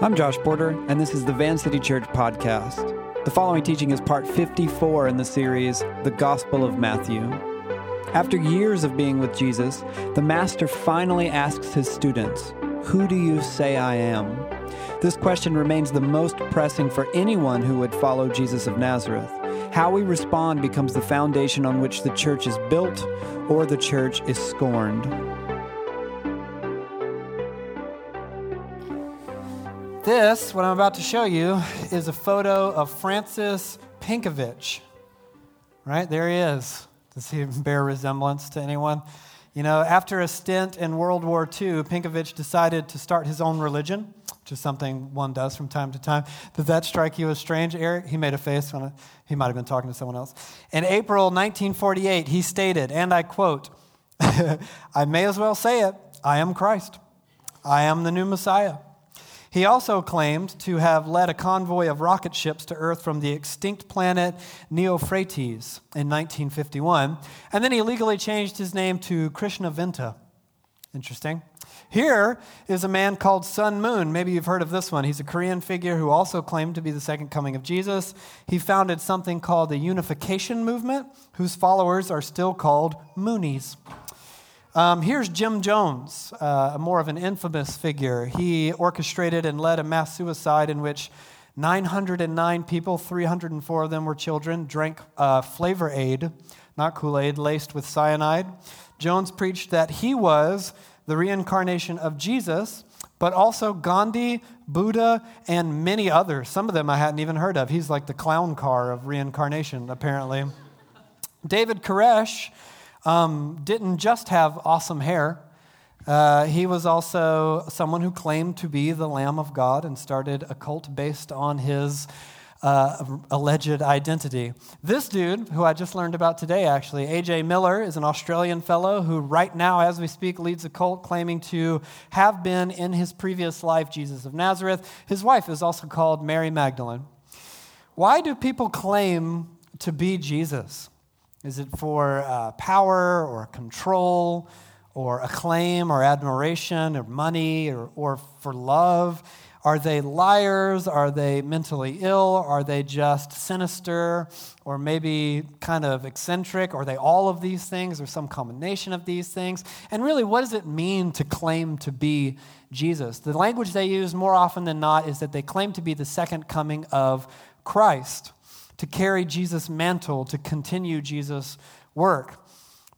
I'm Josh Porter, and this is the Van City Church podcast. The following teaching is part 54 in the series, The Gospel of Matthew. After years of being with Jesus, the Master finally asks his students, Who do you say I am? This question remains the most pressing for anyone who would follow Jesus of Nazareth. How we respond becomes the foundation on which the church is built or the church is scorned. This, what I'm about to show you, is a photo of Francis Pencovic. Right, there he is. Does he bear resemblance to anyone? You know, after a stint in World War II, Pencovic decided to start his own religion, which is something one does from time to time. Does that strike you as strange, Eric? He made a face when he might have been talking to someone else. In April 1948, he stated, and I quote, I may as well say it I am Christ. I am the new Messiah. He also claimed to have led a convoy of rocket ships to Earth from the extinct planet Neophrates in 1951, and then he legally changed his name to Krishna Venta. Interesting. Here is a man called Sun Moon. Maybe you've heard of this one. He's a Korean figure who also claimed to be the second coming of Jesus. He founded something called the Unification Movement, whose followers are still called Moonies. Um, here's Jim Jones, uh, more of an infamous figure. He orchestrated and led a mass suicide in which 909 people, 304 of them were children, drank uh, flavor aid, not Kool Aid, laced with cyanide. Jones preached that he was the reincarnation of Jesus, but also Gandhi, Buddha, and many others. Some of them I hadn't even heard of. He's like the clown car of reincarnation, apparently. David Koresh um, didn't just have awesome hair. Uh, he was also someone who claimed to be the Lamb of God and started a cult based on his uh, alleged identity. This dude, who I just learned about today, actually, A.J. Miller, is an Australian fellow who, right now, as we speak, leads a cult claiming to have been in his previous life Jesus of Nazareth. His wife is also called Mary Magdalene. Why do people claim to be Jesus? Is it for uh, power or control or acclaim or admiration or money or, or for love? Are they liars? Are they mentally ill? Are they just sinister or maybe kind of eccentric? Are they all of these things or some combination of these things? And really, what does it mean to claim to be Jesus? The language they use more often than not is that they claim to be the second coming of Christ to carry Jesus' mantle, to continue Jesus' work.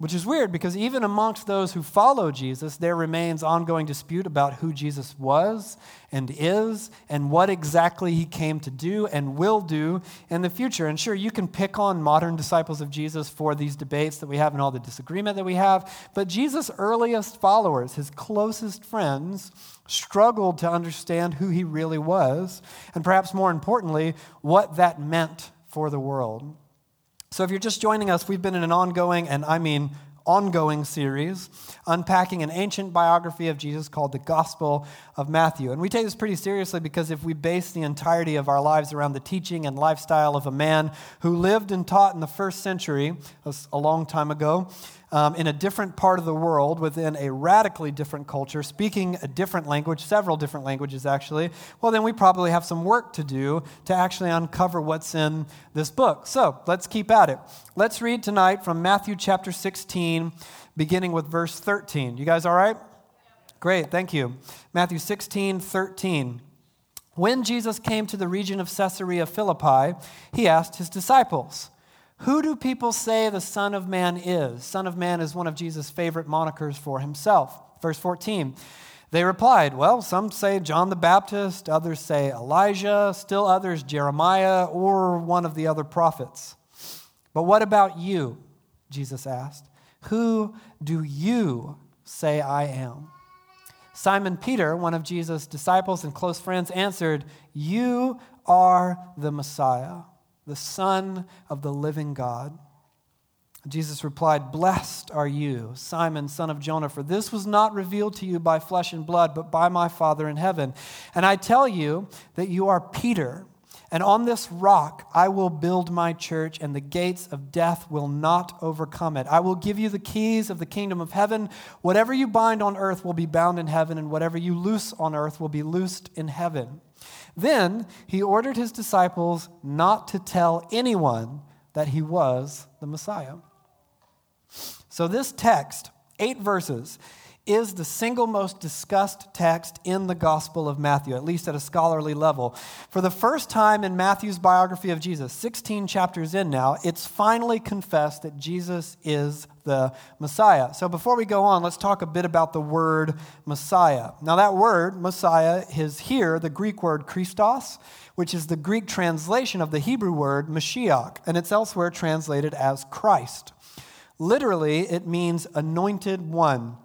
Which is weird because even amongst those who follow Jesus, there remains ongoing dispute about who Jesus was and is and what exactly he came to do and will do in the future. And sure, you can pick on modern disciples of Jesus for these debates that we have and all the disagreement that we have, but Jesus' earliest followers, his closest friends, struggled to understand who he really was, and perhaps more importantly, what that meant for the world. So, if you're just joining us, we've been in an ongoing, and I mean ongoing series, unpacking an ancient biography of Jesus called the Gospel of Matthew. And we take this pretty seriously because if we base the entirety of our lives around the teaching and lifestyle of a man who lived and taught in the first century, a long time ago, um, in a different part of the world within a radically different culture, speaking a different language, several different languages actually, well, then we probably have some work to do to actually uncover what's in this book. So let's keep at it. Let's read tonight from Matthew chapter 16, beginning with verse 13. You guys all right? Great, thank you. Matthew 16, 13. When Jesus came to the region of Caesarea Philippi, he asked his disciples, who do people say the Son of Man is? Son of Man is one of Jesus' favorite monikers for himself. Verse 14. They replied, Well, some say John the Baptist, others say Elijah, still others Jeremiah, or one of the other prophets. But what about you? Jesus asked. Who do you say I am? Simon Peter, one of Jesus' disciples and close friends, answered, You are the Messiah the Son of the living God. Jesus replied, Blessed are you, Simon, son of Jonah, for this was not revealed to you by flesh and blood, but by my Father in heaven. And I tell you that you are Peter, and on this rock I will build my church, and the gates of death will not overcome it. I will give you the keys of the kingdom of heaven. Whatever you bind on earth will be bound in heaven, and whatever you loose on earth will be loosed in heaven. Then he ordered his disciples not to tell anyone that he was the Messiah. So, this text, eight verses, is the single most discussed text in the Gospel of Matthew, at least at a scholarly level. For the first time in Matthew's biography of Jesus, 16 chapters in now, it's finally confessed that Jesus is the Messiah. So before we go on, let's talk a bit about the word Messiah. Now, that word, Messiah, is here the Greek word Christos, which is the Greek translation of the Hebrew word Mashiach, and it's elsewhere translated as Christ. Literally, it means anointed one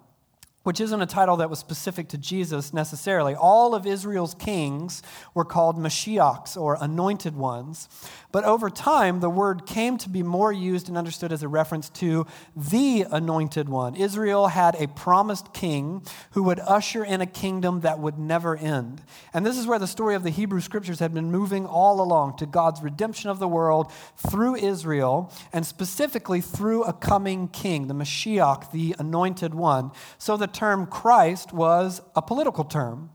which isn't a title that was specific to Jesus necessarily. All of Israel's kings were called Mashiachs or anointed ones. But over time, the word came to be more used and understood as a reference to the anointed one. Israel had a promised king who would usher in a kingdom that would never end. And this is where the story of the Hebrew scriptures had been moving all along to God's redemption of the world through Israel, and specifically through a coming king, the Mashiach, the anointed one. So the term Christ was a political term.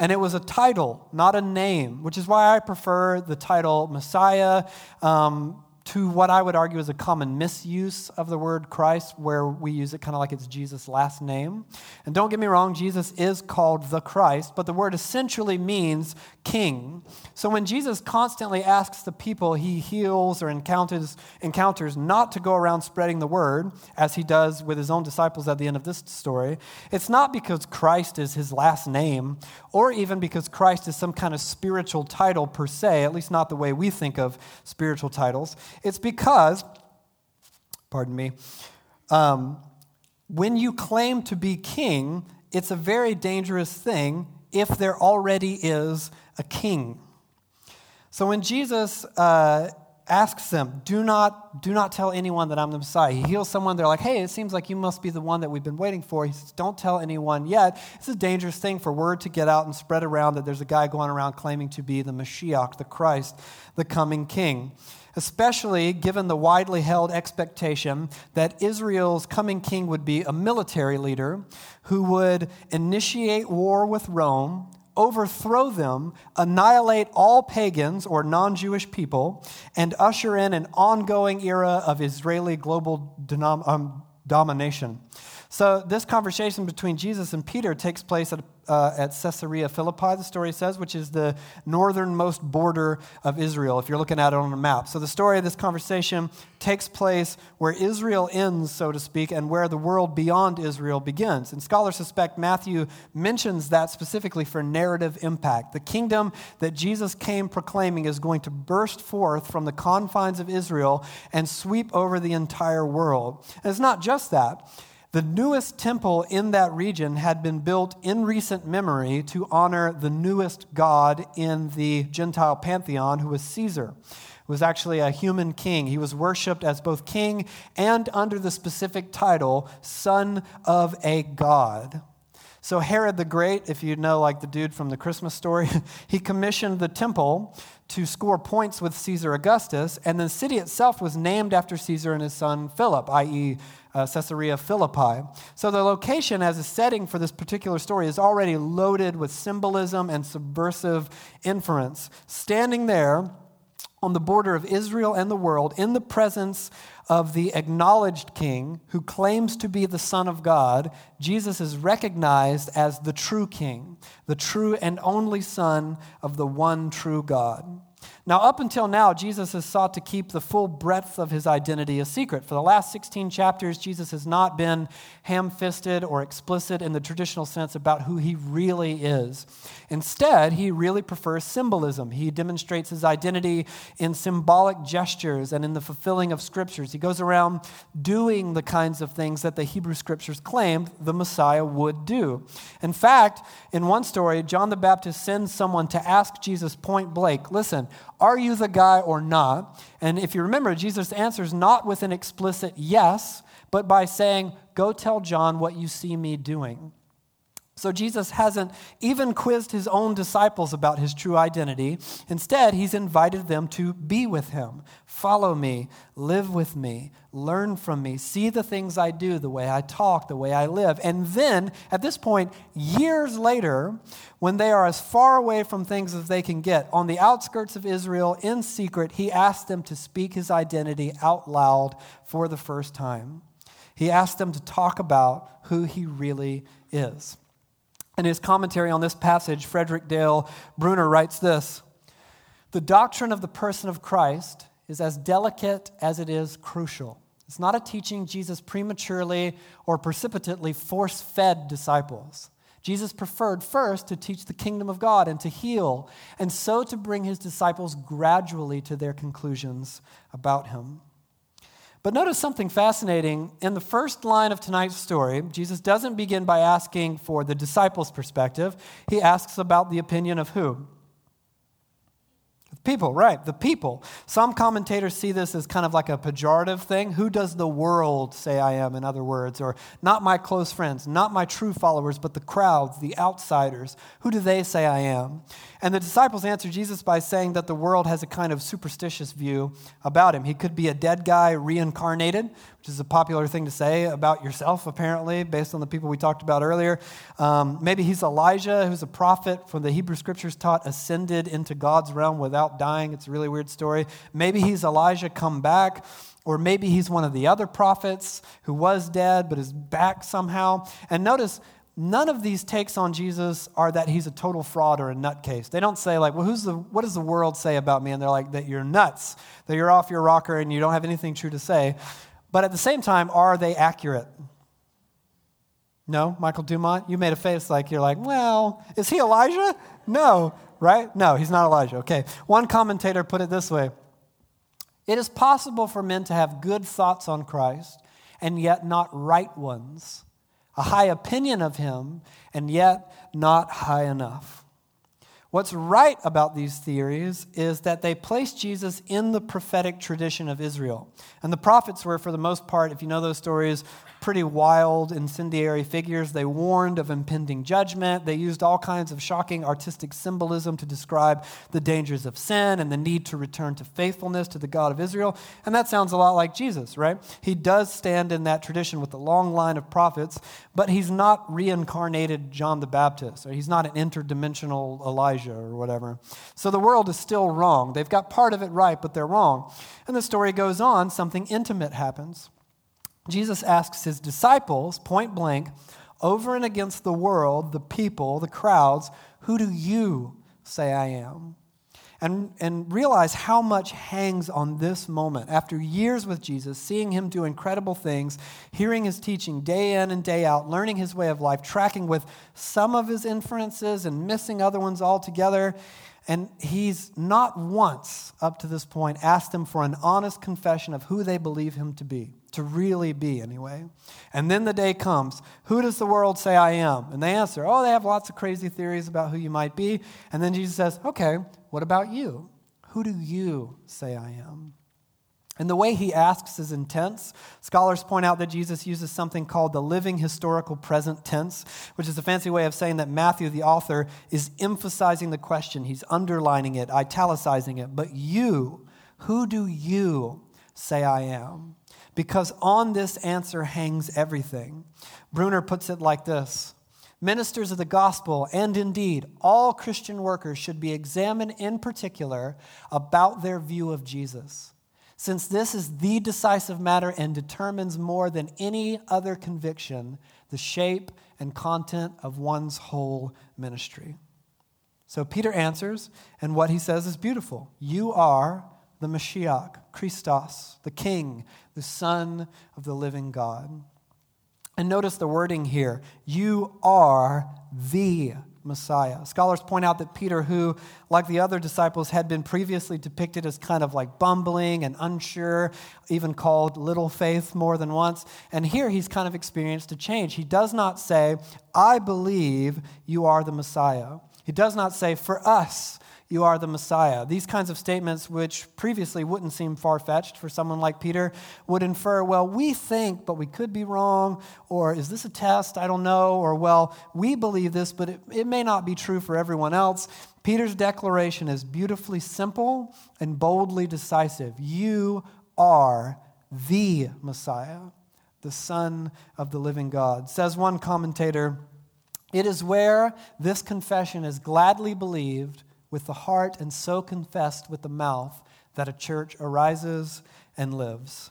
And it was a title, not a name, which is why I prefer the title Messiah um, to what I would argue is a common misuse of the word Christ, where we use it kind of like it's Jesus' last name. And don't get me wrong, Jesus is called the Christ, but the word essentially means king. So when Jesus constantly asks the people he heals or encounters, encounters not to go around spreading the word, as he does with his own disciples at the end of this story, it's not because Christ is his last name, or even because Christ is some kind of spiritual title per se, at least not the way we think of spiritual titles. It's because, pardon me, um, when you claim to be king, it's a very dangerous thing if there already is a king. So when Jesus uh, asks them, do not, do not tell anyone that I'm the Messiah. He heals someone. They're like, hey, it seems like you must be the one that we've been waiting for. He says, don't tell anyone yet. It's a dangerous thing for word to get out and spread around that there's a guy going around claiming to be the Mashiach, the Christ, the coming king especially given the widely held expectation that Israel's coming king would be a military leader who would initiate war with Rome, overthrow them, annihilate all pagans or non Jewish people, and usher in an ongoing era of Israeli global denom- um, domination. So, this conversation between Jesus and Peter takes place at uh, at Caesarea Philippi, the story says, which is the northernmost border of Israel, if you're looking at it on a map. So the story of this conversation takes place where Israel ends, so to speak, and where the world beyond Israel begins. And scholars suspect Matthew mentions that specifically for narrative impact. The kingdom that Jesus came proclaiming is going to burst forth from the confines of Israel and sweep over the entire world. And it's not just that. The newest temple in that region had been built in recent memory to honor the newest god in the Gentile pantheon, who was Caesar. It was actually a human king. He was worshiped as both king and under the specific title, Son of a God. So, Herod the Great, if you know, like the dude from the Christmas story, he commissioned the temple to score points with Caesar Augustus, and the city itself was named after Caesar and his son Philip, i.e., uh, Caesarea Philippi. So the location as a setting for this particular story is already loaded with symbolism and subversive inference. Standing there on the border of Israel and the world, in the presence of the acknowledged king who claims to be the Son of God, Jesus is recognized as the true king, the true and only Son of the one true God. Now, up until now, Jesus has sought to keep the full breadth of his identity a secret. For the last 16 chapters, Jesus has not been ham fisted or explicit in the traditional sense about who he really is. Instead, he really prefers symbolism. He demonstrates his identity in symbolic gestures and in the fulfilling of scriptures. He goes around doing the kinds of things that the Hebrew scriptures claimed the Messiah would do. In fact, in one story, John the Baptist sends someone to ask Jesus point blank, listen, are you the guy or not? And if you remember, Jesus answers not with an explicit yes, but by saying, Go tell John what you see me doing. So Jesus hasn't even quizzed his own disciples about his true identity. Instead, he's invited them to be with him. Follow me, live with me, learn from me, see the things I do, the way I talk, the way I live. And then, at this point, years later, when they are as far away from things as they can get, on the outskirts of Israel, in secret, he asks them to speak his identity out loud for the first time. He asks them to talk about who he really is. In his commentary on this passage, Frederick Dale Bruner writes this The doctrine of the person of Christ is as delicate as it is crucial. It's not a teaching Jesus prematurely or precipitately force fed disciples. Jesus preferred first to teach the kingdom of God and to heal, and so to bring his disciples gradually to their conclusions about him. But notice something fascinating. In the first line of tonight's story, Jesus doesn't begin by asking for the disciples' perspective. He asks about the opinion of who? People, right, the people. Some commentators see this as kind of like a pejorative thing. Who does the world say I am, in other words? Or not my close friends, not my true followers, but the crowds, the outsiders. Who do they say I am? And the disciples answer Jesus by saying that the world has a kind of superstitious view about him. He could be a dead guy reincarnated, which is a popular thing to say about yourself, apparently, based on the people we talked about earlier. Um, maybe he's Elijah, who's a prophet from the Hebrew scriptures taught, ascended into God's realm without dying. It's a really weird story. Maybe he's Elijah come back. Or maybe he's one of the other prophets who was dead but is back somehow. And notice, none of these takes on Jesus are that he's a total fraud or a nutcase. They don't say, like, well, who's the, what does the world say about me? And they're like, that you're nuts, that you're off your rocker and you don't have anything true to say. But at the same time, are they accurate? No, Michael Dumont, you made a face like you're like, well, is he Elijah? No, right? No, he's not Elijah. Okay. One commentator put it this way It is possible for men to have good thoughts on Christ and yet not right ones a high opinion of him, and yet not high enough. What's right about these theories is that they place Jesus in the prophetic tradition of Israel. And the prophets were, for the most part, if you know those stories, pretty wild, incendiary figures. They warned of impending judgment. They used all kinds of shocking artistic symbolism to describe the dangers of sin and the need to return to faithfulness to the God of Israel. And that sounds a lot like Jesus, right? He does stand in that tradition with a long line of prophets, but he's not reincarnated John the Baptist, or he's not an interdimensional Elijah or whatever. So the world is still wrong. They've got part of it right, but they're wrong. And the story goes on, something intimate happens. Jesus asks his disciples, point blank, over and against the world, the people, the crowds, who do you say I am? And, and realize how much hangs on this moment. After years with Jesus, seeing him do incredible things, hearing his teaching day in and day out, learning his way of life, tracking with some of his inferences and missing other ones altogether, and he's not once, up to this point, asked them for an honest confession of who they believe him to be, to really be, anyway. And then the day comes Who does the world say I am? And they answer, Oh, they have lots of crazy theories about who you might be. And then Jesus says, Okay, what about you? Who do you say I am? And the way he asks is intense. Scholars point out that Jesus uses something called the living historical present tense, which is a fancy way of saying that Matthew, the author, is emphasizing the question. He's underlining it, italicizing it. But you, who do you say I am? Because on this answer hangs everything. Bruner puts it like this Ministers of the gospel, and indeed all Christian workers, should be examined in particular about their view of Jesus since this is the decisive matter and determines more than any other conviction the shape and content of one's whole ministry. So Peter answers, and what he says is beautiful. You are the Mashiach, Christos, the King, the Son of the living God. And notice the wording here you are the Messiah. Scholars point out that Peter, who, like the other disciples, had been previously depicted as kind of like bumbling and unsure, even called little faith more than once, and here he's kind of experienced a change. He does not say, I believe you are the Messiah. He does not say, for us, you are the Messiah. These kinds of statements, which previously wouldn't seem far fetched for someone like Peter, would infer, well, we think, but we could be wrong, or is this a test? I don't know, or well, we believe this, but it, it may not be true for everyone else. Peter's declaration is beautifully simple and boldly decisive. You are the Messiah, the Son of the living God. Says one commentator, it is where this confession is gladly believed with the heart and so confessed with the mouth that a church arises and lives.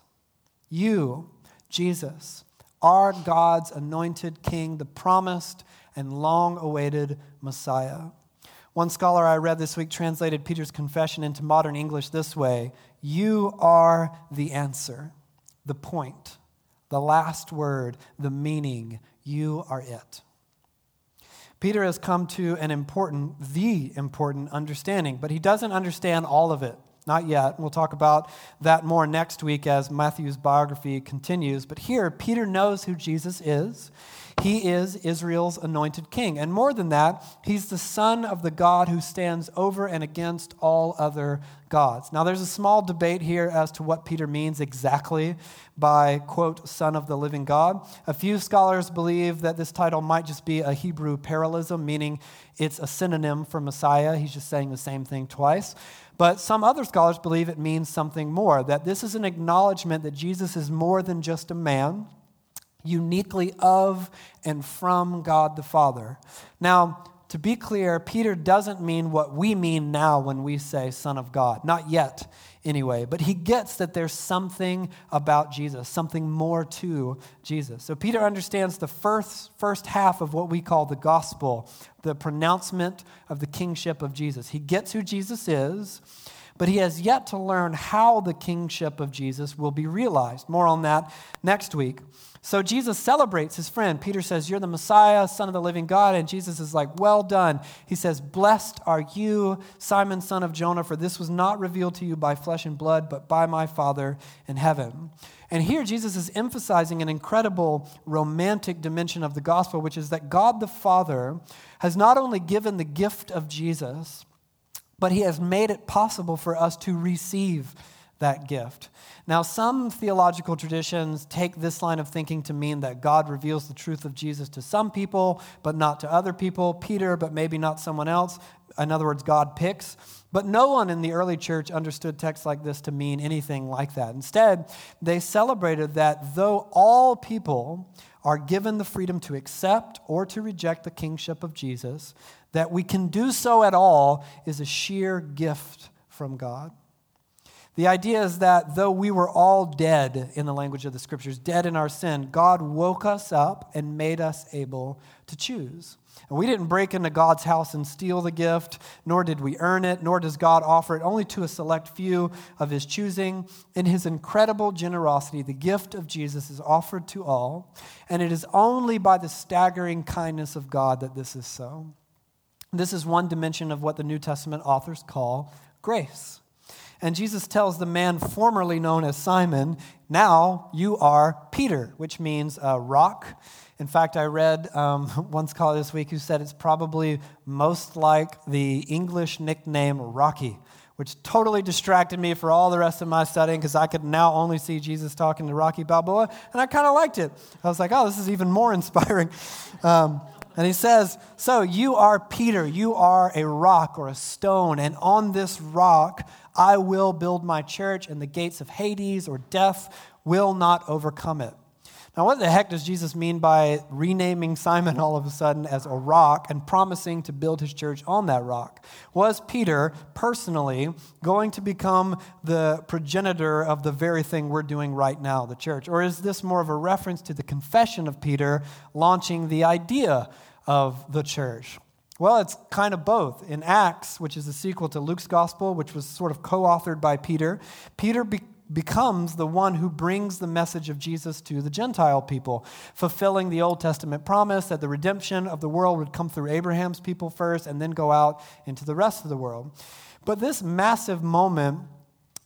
You, Jesus, are God's anointed King, the promised and long awaited Messiah. One scholar I read this week translated Peter's confession into modern English this way You are the answer, the point, the last word, the meaning. You are it. Peter has come to an important, the important understanding, but he doesn't understand all of it. Not yet. We'll talk about that more next week as Matthew's biography continues. But here, Peter knows who Jesus is. He is Israel's anointed king. And more than that, he's the son of the God who stands over and against all other gods. Now, there's a small debate here as to what Peter means exactly by, quote, son of the living God. A few scholars believe that this title might just be a Hebrew parallelism, meaning it's a synonym for Messiah. He's just saying the same thing twice. But some other scholars believe it means something more, that this is an acknowledgement that Jesus is more than just a man uniquely of and from God the Father. Now, to be clear, Peter doesn't mean what we mean now when we say Son of God. Not yet, anyway. But he gets that there's something about Jesus, something more to Jesus. So Peter understands the first, first half of what we call the gospel, the pronouncement of the kingship of Jesus. He gets who Jesus is, but he has yet to learn how the kingship of Jesus will be realized. More on that next week. So Jesus celebrates his friend. Peter says, You're the Messiah, Son of the living God. And Jesus is like, Well done. He says, Blessed are you, Simon, son of Jonah, for this was not revealed to you by flesh and blood, but by my Father in heaven. And here Jesus is emphasizing an incredible romantic dimension of the gospel, which is that God the Father has not only given the gift of Jesus, but he has made it possible for us to receive that gift. Now, some theological traditions take this line of thinking to mean that God reveals the truth of Jesus to some people, but not to other people. Peter, but maybe not someone else. In other words, God picks. But no one in the early church understood texts like this to mean anything like that. Instead, they celebrated that though all people are given the freedom to accept or to reject the kingship of Jesus, that we can do so at all is a sheer gift from God. The idea is that though we were all dead in the language of the scriptures, dead in our sin, God woke us up and made us able to choose. And we didn't break into God's house and steal the gift, nor did we earn it, nor does God offer it only to a select few of his choosing. In his incredible generosity, the gift of Jesus is offered to all, and it is only by the staggering kindness of God that this is so. This is one dimension of what the New Testament authors call grace. And Jesus tells the man formerly known as Simon, Now you are Peter, which means a rock. In fact, I read um, one scholar this week who said it's probably most like the English nickname Rocky, which totally distracted me for all the rest of my studying because I could now only see Jesus talking to Rocky Balboa, and I kind of liked it. I was like, oh, this is even more inspiring. Um, and he says, So you are Peter, you are a rock or a stone, and on this rock I will build my church, and the gates of Hades or death will not overcome it. Now, what the heck does Jesus mean by renaming Simon all of a sudden as a rock and promising to build his church on that rock? Was Peter personally going to become the progenitor of the very thing we're doing right now, the church? Or is this more of a reference to the confession of Peter launching the idea of the church? Well, it's kind of both. In Acts, which is a sequel to Luke's gospel, which was sort of co authored by Peter, Peter becomes the one who brings the message of Jesus to the Gentile people, fulfilling the Old Testament promise that the redemption of the world would come through Abraham's people first and then go out into the rest of the world. But this massive moment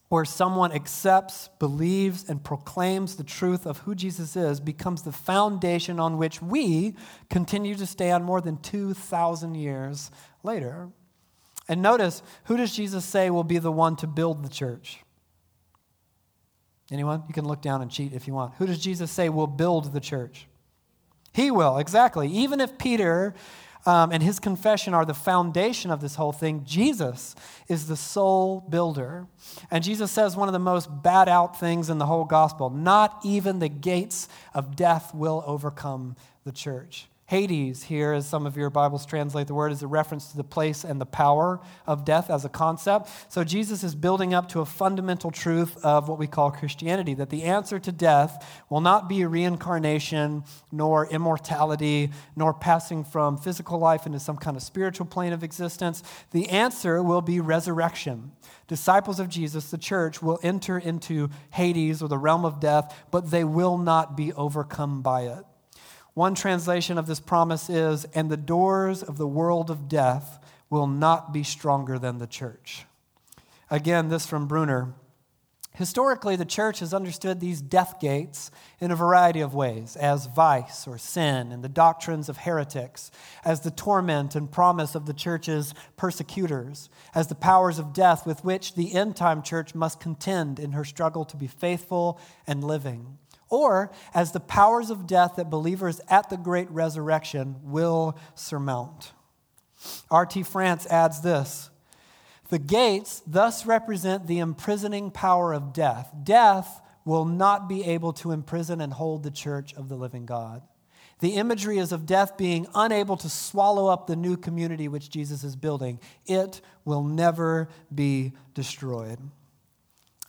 where someone accepts, believes, and proclaims the truth of who Jesus is becomes the foundation on which we continue to stand more than 2,000 years later. And notice, who does Jesus say will be the one to build the church? Anyone? You can look down and cheat if you want. Who does Jesus say will build the church? He will, exactly. Even if Peter um, and his confession are the foundation of this whole thing, Jesus is the sole builder. And Jesus says one of the most bad out things in the whole gospel not even the gates of death will overcome the church. Hades, here, as some of your Bibles translate the word, is a reference to the place and the power of death as a concept. So Jesus is building up to a fundamental truth of what we call Christianity that the answer to death will not be reincarnation, nor immortality, nor passing from physical life into some kind of spiritual plane of existence. The answer will be resurrection. Disciples of Jesus, the church, will enter into Hades or the realm of death, but they will not be overcome by it. One translation of this promise is, and the doors of the world of death will not be stronger than the church. Again, this from Bruner. Historically, the church has understood these death gates in a variety of ways as vice or sin and the doctrines of heretics, as the torment and promise of the church's persecutors, as the powers of death with which the end time church must contend in her struggle to be faithful and living or as the powers of death that believers at the great resurrection will surmount. R.T. France adds this The gates thus represent the imprisoning power of death. Death will not be able to imprison and hold the church of the living God. The imagery is of death being unable to swallow up the new community which Jesus is building. It will never be destroyed.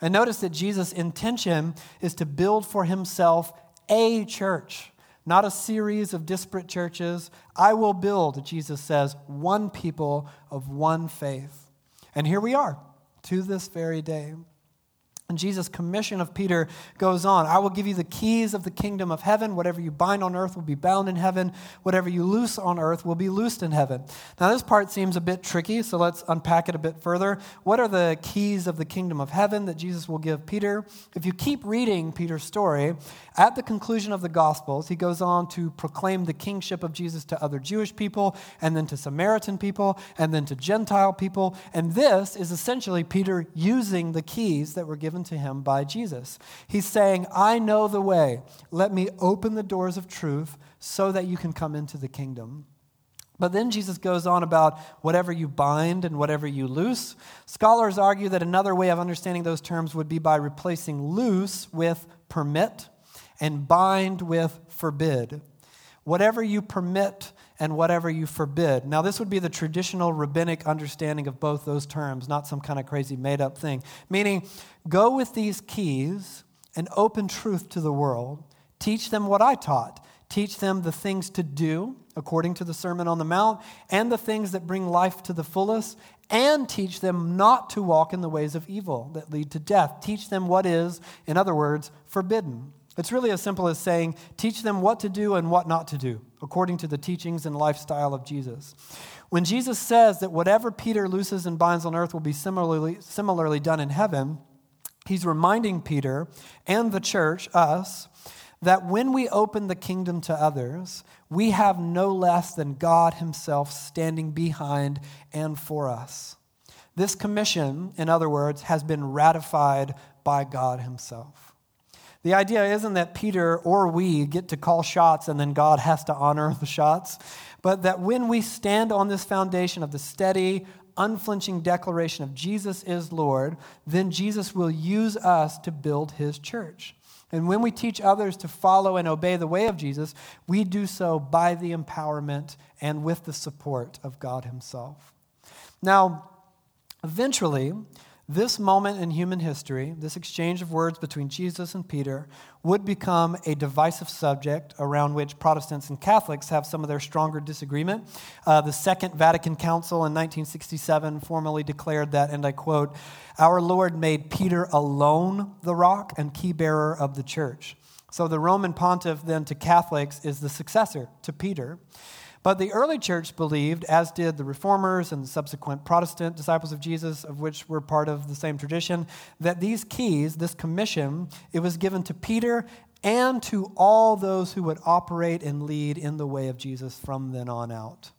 And notice that Jesus' intention is to build for himself a church, not a series of disparate churches. I will build, Jesus says, one people of one faith. And here we are to this very day. And Jesus' commission of Peter goes on I will give you the keys of the kingdom of heaven. Whatever you bind on earth will be bound in heaven. Whatever you loose on earth will be loosed in heaven. Now, this part seems a bit tricky, so let's unpack it a bit further. What are the keys of the kingdom of heaven that Jesus will give Peter? If you keep reading Peter's story, at the conclusion of the Gospels, he goes on to proclaim the kingship of Jesus to other Jewish people, and then to Samaritan people, and then to Gentile people. And this is essentially Peter using the keys that were given given to him by Jesus. He's saying, I know the way. Let me open the doors of truth so that you can come into the kingdom. But then Jesus goes on about whatever you bind and whatever you loose. Scholars argue that another way of understanding those terms would be by replacing loose with permit and bind with forbid. Whatever you permit and whatever you forbid. Now, this would be the traditional rabbinic understanding of both those terms, not some kind of crazy made up thing. Meaning, go with these keys and open truth to the world. Teach them what I taught. Teach them the things to do according to the Sermon on the Mount and the things that bring life to the fullest, and teach them not to walk in the ways of evil that lead to death. Teach them what is, in other words, forbidden. It's really as simple as saying, teach them what to do and what not to do, according to the teachings and lifestyle of Jesus. When Jesus says that whatever Peter looses and binds on earth will be similarly, similarly done in heaven, he's reminding Peter and the church, us, that when we open the kingdom to others, we have no less than God Himself standing behind and for us. This commission, in other words, has been ratified by God Himself. The idea isn't that Peter or we get to call shots and then God has to honor the shots, but that when we stand on this foundation of the steady, unflinching declaration of Jesus is Lord, then Jesus will use us to build his church. And when we teach others to follow and obey the way of Jesus, we do so by the empowerment and with the support of God himself. Now, eventually, this moment in human history, this exchange of words between Jesus and Peter, would become a divisive subject around which Protestants and Catholics have some of their stronger disagreement. Uh, the Second Vatican Council in 1967 formally declared that, and I quote, Our Lord made Peter alone the rock and key bearer of the church. So the Roman pontiff, then to Catholics, is the successor to Peter. But the early church believed, as did the reformers and the subsequent Protestant disciples of Jesus, of which were part of the same tradition, that these keys, this commission, it was given to Peter and to all those who would operate and lead in the way of Jesus from then on out.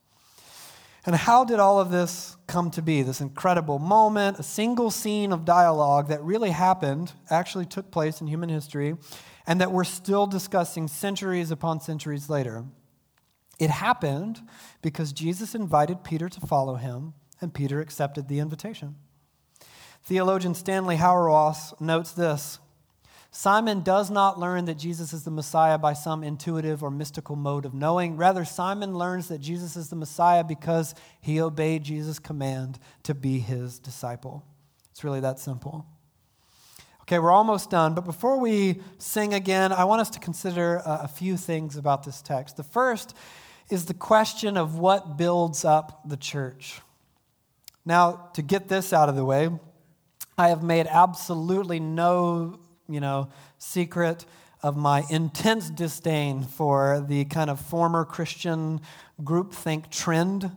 And how did all of this come to be? This incredible moment, a single scene of dialogue that really happened, actually took place in human history, and that we're still discussing centuries upon centuries later. It happened because Jesus invited Peter to follow him, and Peter accepted the invitation. Theologian Stanley Hauerwas notes this Simon does not learn that Jesus is the Messiah by some intuitive or mystical mode of knowing. Rather, Simon learns that Jesus is the Messiah because he obeyed Jesus' command to be his disciple. It's really that simple. Okay, we're almost done, but before we sing again, I want us to consider uh, a, few things about this text. The first is the question of what builds up the church. Now, to get this out of the way, I have made absolutely no you know, secret of my intense disdain for the kind of former Christian groupthink trend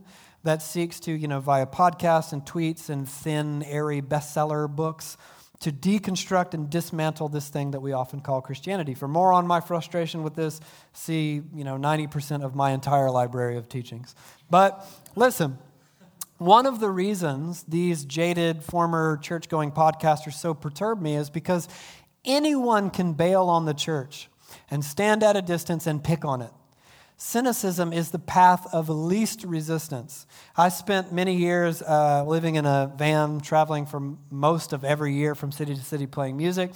that seeks to, you know, via podcasts and tweets and thin, airy bestseller books, to deconstruct and dismantle this thing that we often call Christianity. For more on my frustration with this, see, you know, 90% of my entire library of teachings. But listen, one of the reasons these jaded former church going podcasters so perturb me is because Anyone can bail on the church and stand at a distance and pick on it. Cynicism is the path of least resistance. I spent many years uh, living in a van, traveling for most of every year from city to city playing music.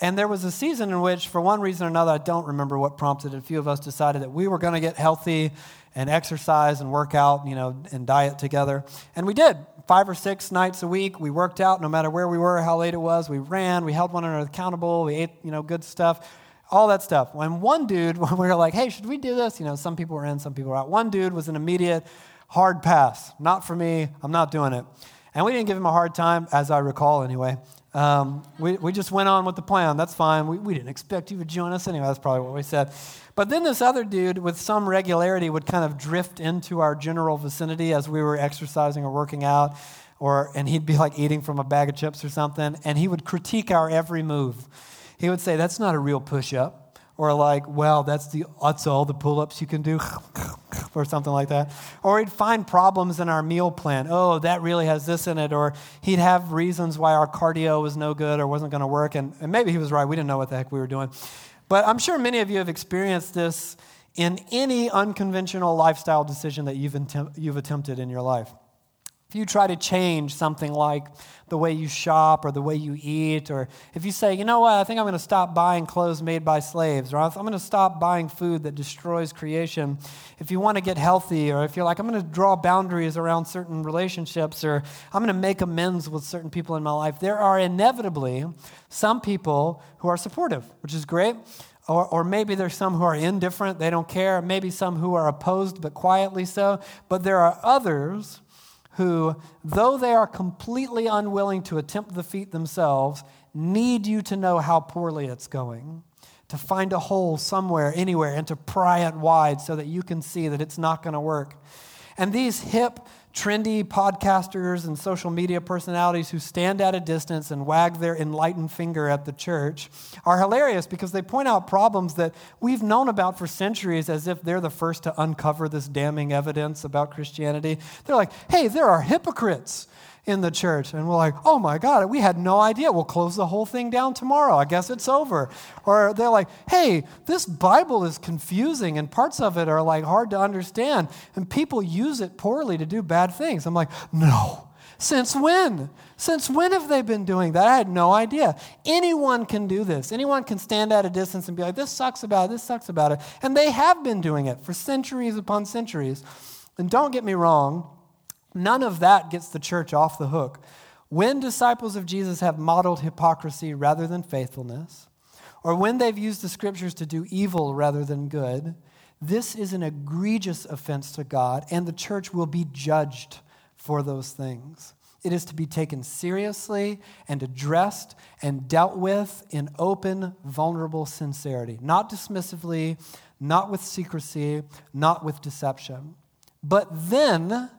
And there was a season in which, for one reason or another, I don't remember what prompted it, a few of us decided that we were going to get healthy and exercise and work out, you know, and diet together. And we did five or six nights a week. We worked out no matter where we were, how late it was. We ran, we held one another accountable, we ate, you know, good stuff, all that stuff. When one dude, when we were like, hey, should we do this? You know, some people were in, some people were out. One dude was an immediate hard pass. Not for me, I'm not doing it. And we didn't give him a hard time, as I recall anyway. Um, we, we just went on with the plan. That's fine. We, we didn't expect you to join us anyway. That's probably what we said. But then this other dude, with some regularity, would kind of drift into our general vicinity as we were exercising or working out. Or, and he'd be like eating from a bag of chips or something, and he would critique our every move. He would say, That's not a real push up or like, well, that's the that's all the pull-ups you can do, or something like that. Or he'd find problems in our meal plan. Oh, that really has this in it. Or he'd have reasons why our cardio was no good or wasn't going to work. And, and maybe he was right. We didn't know what the heck we were doing. But I'm sure many of you have experienced this in any unconventional lifestyle decision that you've, attempt, you've attempted in your life. If you try to change something like the way you shop or the way you eat, or if you say, you know what, I think I'm going to stop buying clothes made by slaves, or I'm going to stop buying food that destroys creation, if you want to get healthy, or if you're like, I'm going to draw boundaries around certain relationships, or I'm going to make amends with certain people in my life, there are inevitably some people who are supportive, which is great. Or, or maybe there's some who are indifferent, they don't care. Maybe some who are opposed, but quietly so. But there are others who, though they are completely unwilling to attempt the feat themselves, need you to know how poorly it's going, to find a hole somewhere, anywhere, and to pry it wide so that you can see that it's not going to work. And these hip, trendy podcasters and social media personalities who stand at a distance and wag their enlightened finger at the church are hilarious because they point out problems that we've known about for centuries as if they're the first to uncover this damning evidence about Christianity. They're like, hey, there are hypocrites in the church. And we're like, oh my God, we had no idea. We'll close the whole thing down tomorrow. I guess it's over. Or they're like, hey, this Bible is confusing and parts of it are like hard to understand. And people use it poorly to do bad things. I'm like, no. Since when? Since when have they been doing that? I had no idea. Anyone can do this. Anyone can stand at a distance and be like, this sucks about it, this sucks about it. And they have been doing it for centuries upon centuries. And don't get me wrong, None of that gets the church off the hook. When disciples of Jesus have modeled hypocrisy rather than faithfulness, or when they've used the scriptures to do evil rather than good, this is an egregious offense to God, and the church will be judged for those things. It is to be taken seriously and addressed and dealt with in open, vulnerable sincerity, not dismissively, not with secrecy, not with deception. But then,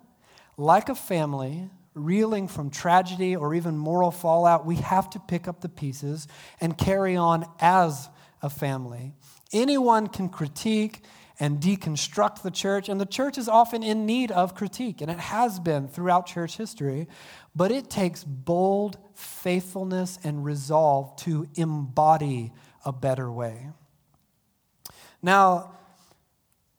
like a family, reeling from tragedy or even moral fallout, we have to pick up the pieces and carry on as a family. Anyone can critique and deconstruct the church. And the church is often in need of critique, and it has been throughout church history. But it takes bold faithfulness and resolve to embody a better way. Now,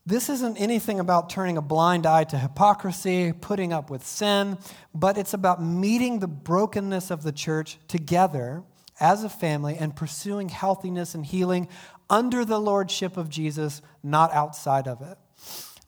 this isn't anything about turning a blind eye to hypocrisy, putting up with sin, but it's about meeting the brokenness of the church together as a family and pursuing healthiness and healing under the lordship of Jesus, not outside of it.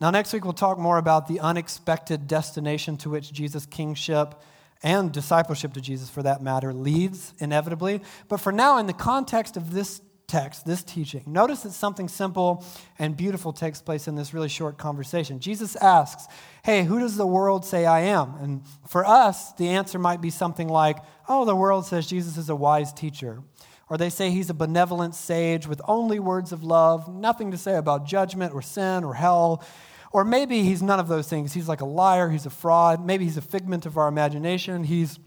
Now, next week, we'll talk more about the unexpected destination to which Jesus' kingship and discipleship to Jesus, for that matter, leads inevitably. But for now, in the context of this text, this teaching, notice that something simple and beautiful takes place in this really short conversation. Jesus asks, Hey, who does the world say I am? And for us, the answer might be something like, Oh, the world says Jesus is a wise teacher. Or they say he's a benevolent sage with only words of love, nothing to say about judgment or sin or hell. Or maybe he's none of those things. He's like a liar, he's a fraud. Maybe he's a figment of our imagination. He's,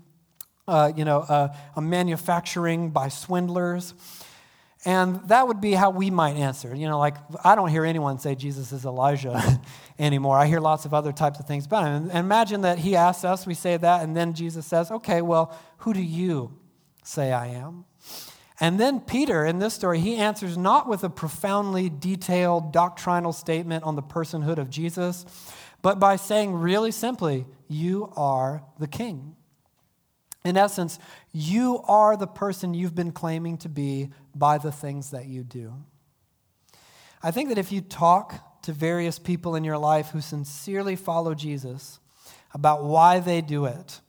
uh, you know, uh, a manufacturing by swindlers. And that would be how we might answer. You know, like, I don't hear anyone say Jesus is Elijah anymore. I hear lots of other types of things about him. And imagine that he asks us, we say that, and then Jesus says, okay, well, who do you say I am? And then Peter, in this story, he answers not with a profoundly detailed doctrinal statement on the personhood of Jesus, but by saying really simply, You are the king. In essence, you are the person you've been claiming to be by the things that you do. I think that if you talk to various people in your life who sincerely follow Jesus about why they do it,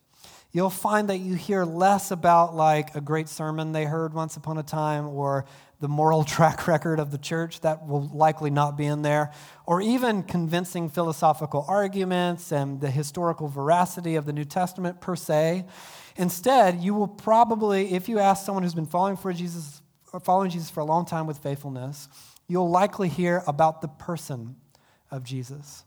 you'll find that you hear less about like a great sermon they heard once upon a time or the moral track record of the church that will likely not be in there. Or even convincing philosophical arguments and the historical veracity of the new testament per se. Instead you will probably if you ask someone who's been following for jesus following jesus for a long time with faithfulness you'll likely hear about the person of jesus.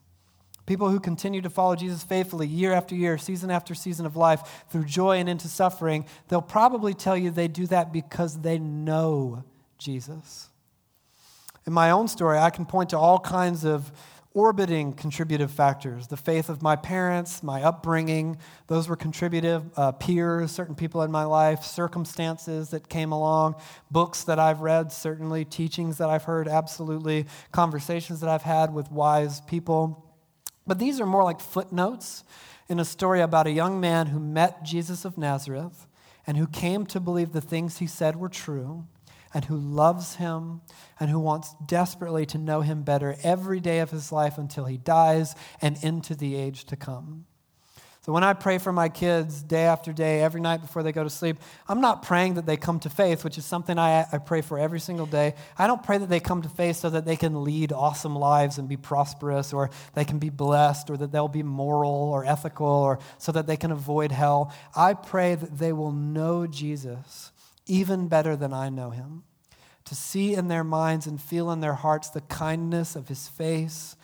People who continue to follow Jesus faithfully year after year, season after season of life, through joy and into suffering, they'll probably tell you they do that because they know Jesus. In my own story, I can point to all kinds of orbiting contributive factors the faith of my parents, my upbringing, those were contributive, uh, peers, certain people in my life, circumstances that came along, books that I've read, certainly, teachings that I've heard, absolutely, conversations that I've had with wise people. But these are more like footnotes in a story about a young man who met Jesus of Nazareth and who came to believe the things he said were true and who loves him and who wants desperately to know him better every day of his life until he dies and into the age to come. So when I pray for my kids day after day, every night before they go to sleep, I'm not praying that they come to faith, which is something I, I pray for every single day. I don't pray that they come to faith so that they can lead awesome lives and be prosperous, or they can be blessed, or that they'll be moral or ethical, or so that they can avoid hell. I pray that they will know Jesus even better than I know him, to see in their minds and feel in their hearts the kindness of his face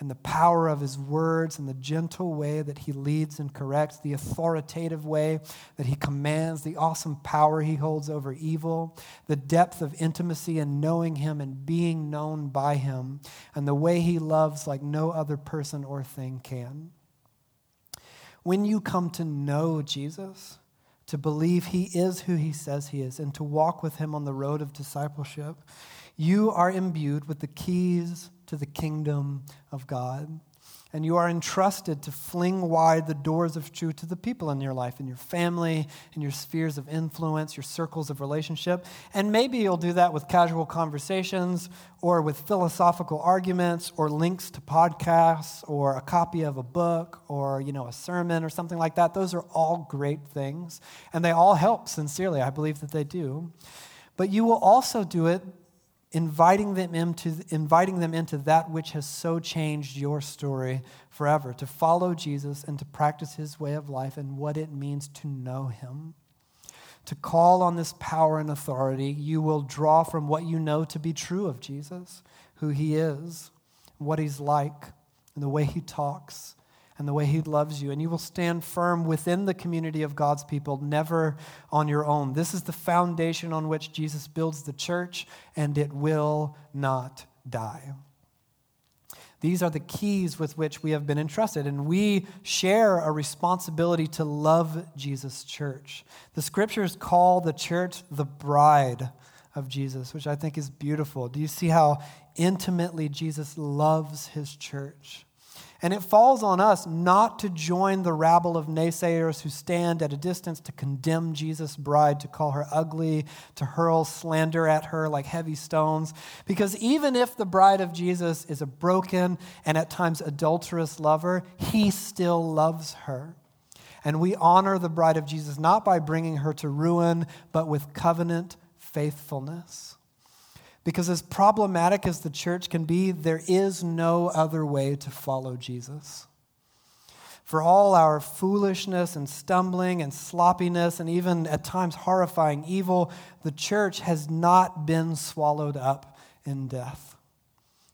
and the power of his words and the gentle way that he leads and corrects, the authoritative way that he commands, the awesome power he holds over evil, the depth of intimacy and knowing him and being known by him, and the way he loves like no other person or thing can. When you come to know Jesus, to believe he is who he says he is, and to walk with him on the road of discipleship, you are imbued with the keys to the kingdom of God. And you are entrusted to fling wide the doors of truth to the people in your life, in your family, in your spheres of influence, your circles of relationship. And maybe you'll do that with casual conversations or with philosophical arguments or links to podcasts or a copy of a book or, you know, a sermon or something like that. Those are all great things. And they all help, sincerely. I believe that they do. But you will also do it inviting them into inviting them into that which has so changed your story forever to follow Jesus and to practice his way of life and what it means to know him. To call on this power and authority you will draw from what you know to be true of Jesus who he is what he's like and the way he talks and the way He loves you. And you will stand firm within the community of God's people, never on your own. This is the foundation on which Jesus builds the church, and it will not die. These are the keys with which we have been entrusted, and we share a responsibility to love Jesus' church. The scriptures call the church the bride of Jesus, which I think is beautiful. Do you see how intimately Jesus loves his church? And it falls on us not to join the rabble of naysayers who stand at a distance to condemn Jesus' bride, to call her ugly, to hurl slander at her like heavy stones. Because even if the bride of Jesus is a broken and at times adulterous lover, he still loves her. And we honor the bride of Jesus not by bringing her to ruin, but with covenant faithfulness. Because as problematic as the church can be, there is no other way to follow Jesus. For all our foolishness and stumbling and sloppiness and even at times horrifying evil, the church has not been swallowed up in death.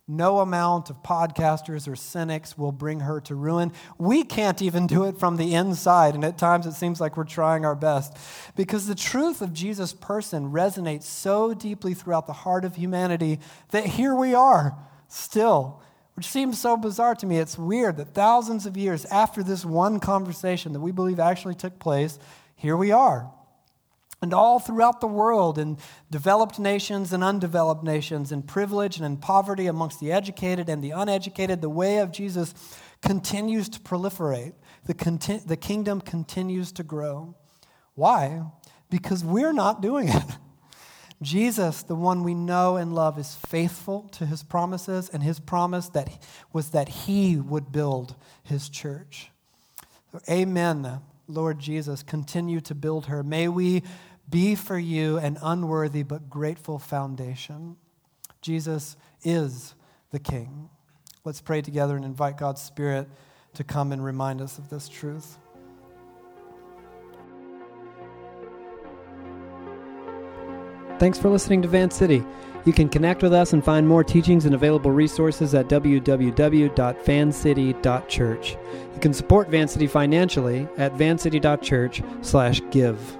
No amount of podcasters or cynics will bring her to ruin. We can't even do it from the inside, and at times it seems like we're trying our best. Because the truth of Jesus' person resonates so deeply throughout the heart of humanity that here we are, still, which seems so bizarre to me. It's weird that thousands of years after this one conversation that we believe actually took place, here we are, and all throughout the world, in developed nations and undeveloped nations, in privilege and in poverty amongst the educated and the uneducated, the way of Jesus continues to proliferate. The, the kingdom continues to grow. Why? Because we're not doing it. Jesus, the one we know and love, is faithful to his promises, and his promise that was that he would build his church. So, amen. Lord Jesus, continue to build her. May we be for you an unworthy but grateful foundation. Jesus is the King. Let's pray together and invite God's Spirit to come and remind us of this truth. Thanks for listening to Van City. You can connect with us and find more teachings and available resources at www.vancity.church. You can support Van City financially at vancity.church/give.